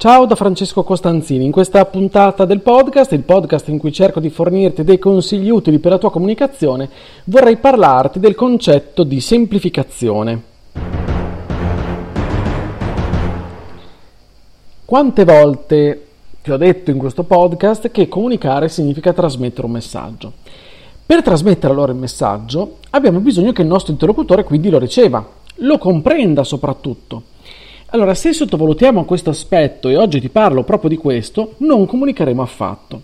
Ciao da Francesco Costanzini, in questa puntata del podcast, il podcast in cui cerco di fornirti dei consigli utili per la tua comunicazione, vorrei parlarti del concetto di semplificazione. Quante volte ti ho detto in questo podcast che comunicare significa trasmettere un messaggio? Per trasmettere allora il messaggio abbiamo bisogno che il nostro interlocutore quindi lo riceva, lo comprenda soprattutto. Allora, se sottovalutiamo questo aspetto, e oggi ti parlo proprio di questo, non comunicheremo affatto.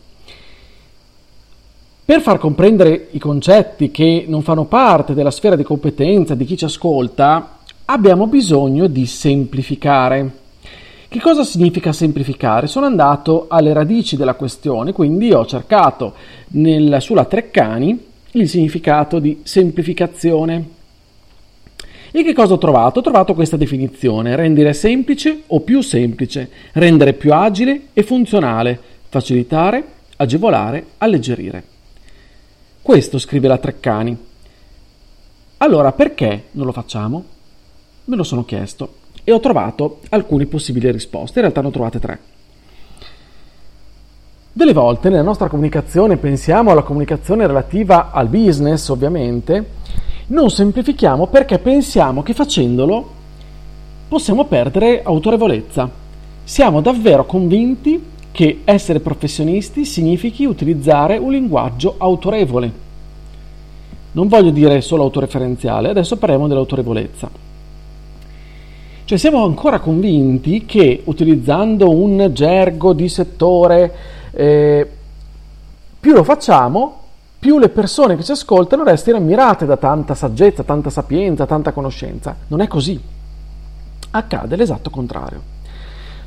Per far comprendere i concetti che non fanno parte della sfera di competenza di chi ci ascolta, abbiamo bisogno di semplificare. Che cosa significa semplificare? Sono andato alle radici della questione, quindi ho cercato nel, sulla Treccani il significato di semplificazione. E che cosa ho trovato? Ho trovato questa definizione, rendere semplice o più semplice, rendere più agile e funzionale, facilitare, agevolare, alleggerire. Questo scrive la Treccani. Allora perché non lo facciamo? Me lo sono chiesto e ho trovato alcune possibili risposte, in realtà ne ho trovate tre. Delle volte nella nostra comunicazione pensiamo alla comunicazione relativa al business, ovviamente, non semplifichiamo perché pensiamo che facendolo possiamo perdere autorevolezza. Siamo davvero convinti che essere professionisti significhi utilizzare un linguaggio autorevole. Non voglio dire solo autoreferenziale, adesso parliamo dell'autorevolezza. Cioè siamo ancora convinti che utilizzando un gergo di settore, eh, più lo facciamo, più le persone che ci ascoltano restino ammirate da tanta saggezza, tanta sapienza, tanta conoscenza. Non è così. Accade l'esatto contrario.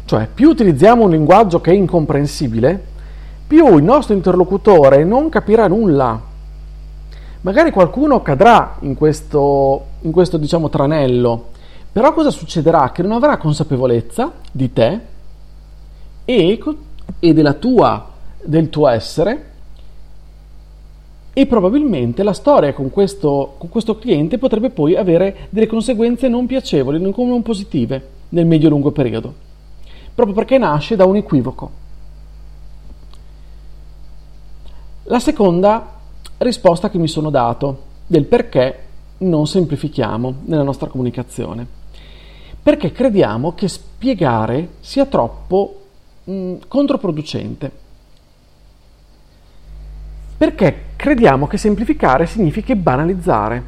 Cioè, più utilizziamo un linguaggio che è incomprensibile, più il nostro interlocutore non capirà nulla. Magari qualcuno cadrà in questo, in questo diciamo, tranello, però cosa succederà? Che non avrà consapevolezza di te e, e della tua, del tuo essere e probabilmente la storia con questo, con questo cliente potrebbe poi avere delle conseguenze non piacevoli, non positive nel medio-lungo periodo, proprio perché nasce da un equivoco. La seconda risposta che mi sono dato del perché non semplifichiamo nella nostra comunicazione. Perché crediamo che spiegare sia troppo mh, controproducente. Perché crediamo che semplificare significhi banalizzare.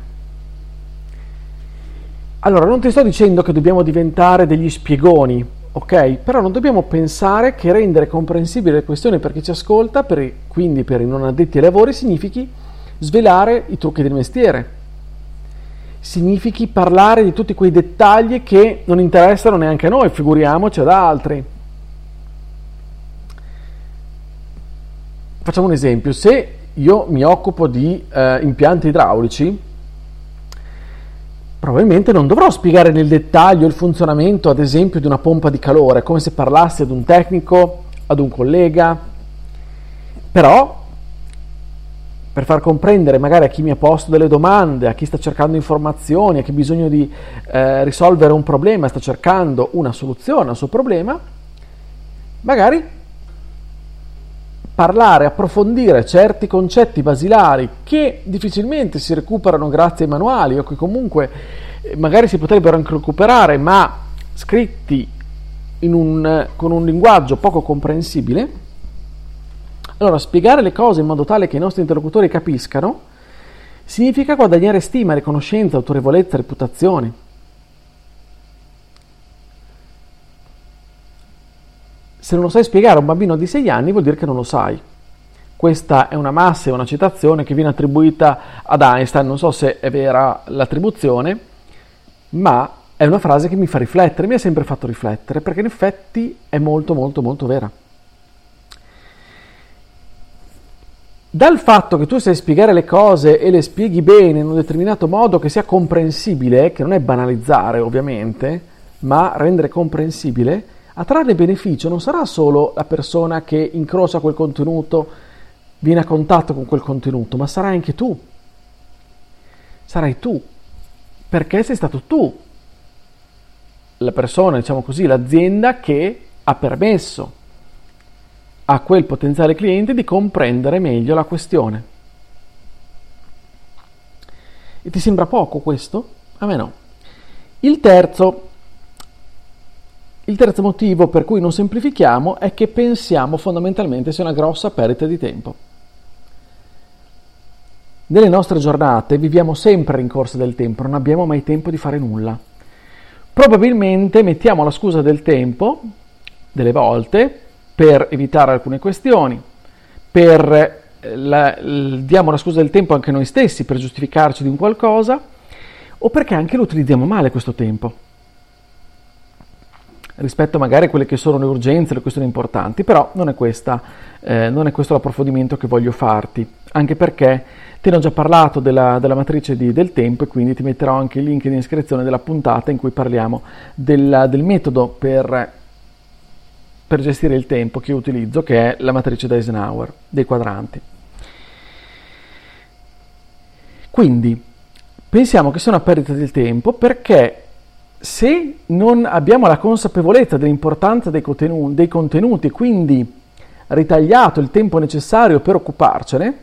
Allora, non ti sto dicendo che dobbiamo diventare degli spiegoni, ok? Però non dobbiamo pensare che rendere comprensibile le questioni per chi ci ascolta, per quindi per i non addetti ai lavori, significhi svelare i trucchi del mestiere. Significhi parlare di tutti quei dettagli che non interessano neanche a noi, figuriamoci ad altri. Facciamo un esempio, se io mi occupo di eh, impianti idraulici, probabilmente non dovrò spiegare nel dettaglio il funzionamento, ad esempio, di una pompa di calore, come se parlassi ad un tecnico, ad un collega, però per far comprendere magari a chi mi ha posto delle domande, a chi sta cercando informazioni, a chi ha bisogno di eh, risolvere un problema, sta cercando una soluzione al suo problema, magari parlare, approfondire certi concetti basilari che difficilmente si recuperano grazie ai manuali o che comunque eh, magari si potrebbero anche recuperare ma scritti un, con un linguaggio poco comprensibile, allora spiegare le cose in modo tale che i nostri interlocutori capiscano significa guadagnare stima, riconoscenza, autorevolezza, reputazione. Se non lo sai spiegare a un bambino di 6 anni vuol dire che non lo sai. Questa è una massa, è una citazione che viene attribuita ad Einstein, non so se è vera l'attribuzione, ma è una frase che mi fa riflettere, mi ha sempre fatto riflettere, perché in effetti è molto molto molto vera. dal fatto che tu sai spiegare le cose e le spieghi bene in un determinato modo che sia comprensibile, che non è banalizzare ovviamente, ma rendere comprensibile, a trarre beneficio non sarà solo la persona che incrocia quel contenuto, viene a contatto con quel contenuto, ma sarai anche tu. Sarai tu, perché sei stato tu la persona, diciamo così, l'azienda che ha permesso a quel potenziale cliente di comprendere meglio la questione. E ti sembra poco questo? A me no. Il terzo, il terzo motivo per cui non semplifichiamo è che pensiamo fondamentalmente sia una grossa perdita di tempo. Nelle nostre giornate viviamo sempre in corsa del tempo, non abbiamo mai tempo di fare nulla. Probabilmente mettiamo la scusa del tempo, delle volte, per evitare alcune questioni, per eh, la, diamo la scusa del tempo anche noi stessi per giustificarci di un qualcosa, o perché anche lo utilizziamo male questo tempo rispetto magari a quelle che sono le urgenze, le questioni importanti, però non è, questa, eh, non è questo l'approfondimento che voglio farti, anche perché te ne ho già parlato della, della matrice di, del tempo e quindi ti metterò anche il link in iscrizione della puntata in cui parliamo della, del metodo per, per gestire il tempo che utilizzo, che è la matrice di Eisenhower, dei quadranti. Quindi pensiamo che sia una perdita del tempo perché se non abbiamo la consapevolezza dell'importanza dei, contenuti, dei contenuti e quindi ritagliato il tempo necessario per occuparcene,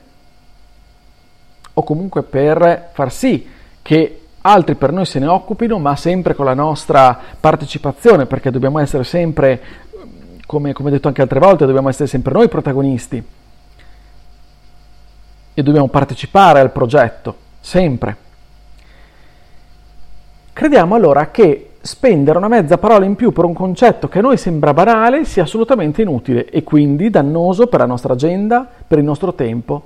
o comunque per far sì che altri per noi se ne occupino, ma sempre con la nostra partecipazione, perché dobbiamo essere sempre, come, come detto anche altre volte, dobbiamo essere sempre noi protagonisti e dobbiamo partecipare al progetto, sempre. Crediamo allora che spendere una mezza parola in più per un concetto che a noi sembra banale sia assolutamente inutile e quindi dannoso per la nostra agenda, per il nostro tempo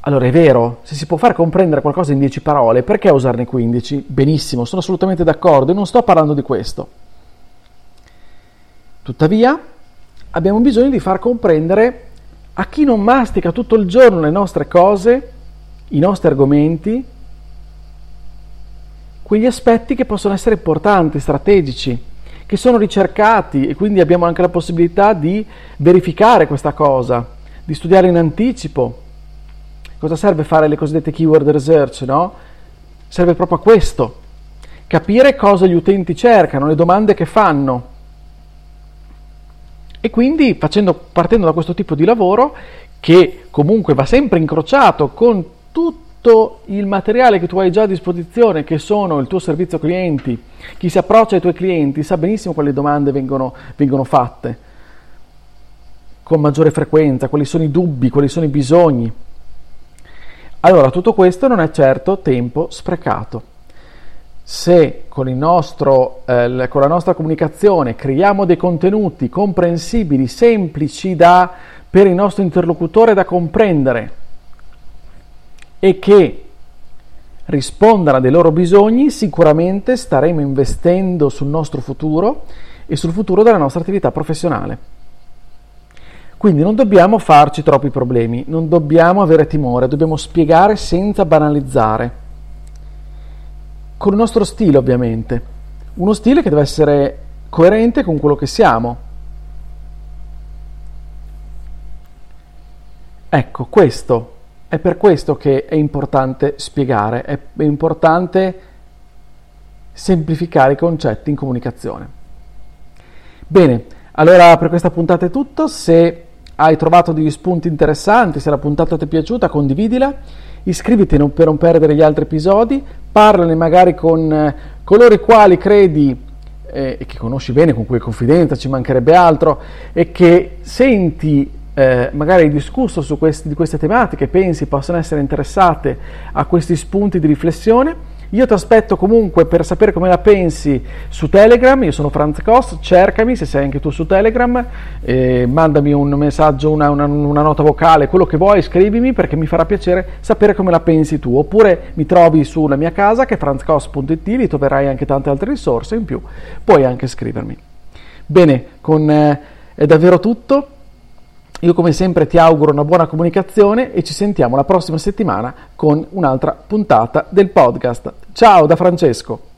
Allora è vero, se si può far comprendere qualcosa in 10 parole, perché usarne 15? Benissimo, sono assolutamente d'accordo e non sto parlando di questo. Tuttavia, abbiamo bisogno di far comprendere a chi non mastica tutto il giorno le nostre cose, i nostri argomenti, quegli aspetti che possono essere importanti, strategici, che sono ricercati e quindi abbiamo anche la possibilità di verificare questa cosa, di studiare in anticipo Cosa serve fare le cosiddette keyword research, no? Serve proprio a questo, capire cosa gli utenti cercano, le domande che fanno. E quindi facendo, partendo da questo tipo di lavoro, che comunque va sempre incrociato con tutto il materiale che tu hai già a disposizione, che sono il tuo servizio clienti, chi si approccia ai tuoi clienti sa benissimo quali domande vengono, vengono fatte con maggiore frequenza, quali sono i dubbi, quali sono i bisogni. Allora, tutto questo non è certo tempo sprecato. Se con, nostro, eh, con la nostra comunicazione creiamo dei contenuti comprensibili, semplici da, per il nostro interlocutore da comprendere e che rispondano a dei loro bisogni, sicuramente staremo investendo sul nostro futuro e sul futuro della nostra attività professionale. Quindi non dobbiamo farci troppi problemi, non dobbiamo avere timore, dobbiamo spiegare senza banalizzare. Con il nostro stile ovviamente, uno stile che deve essere coerente con quello che siamo. Ecco, questo è per questo che è importante spiegare, è importante semplificare i concetti in comunicazione. Bene, allora per questa puntata è tutto. Se hai trovato degli spunti interessanti, se la puntata ti è piaciuta condividila, iscriviti per non perdere gli altri episodi, parlane magari con eh, coloro i quali credi eh, e che conosci bene, con cui hai confidenza, ci mancherebbe altro, e che senti eh, magari discusso su questi, di queste tematiche, pensi possano essere interessate a questi spunti di riflessione io ti aspetto comunque per sapere come la pensi su Telegram, io sono Franz Koss, cercami se sei anche tu su Telegram, eh, mandami un messaggio, una, una, una, nota vocale, quello che vuoi, scrivimi perché mi farà piacere sapere come la pensi tu. Oppure mi trovi sulla mia casa che è franzkoss.it, lì troverai anche tante altre risorse in più, puoi anche scrivermi. Bene, con, eh, è davvero tutto. Io come sempre ti auguro una buona comunicazione e ci sentiamo la prossima settimana con un'altra puntata del podcast. Ciao da Francesco!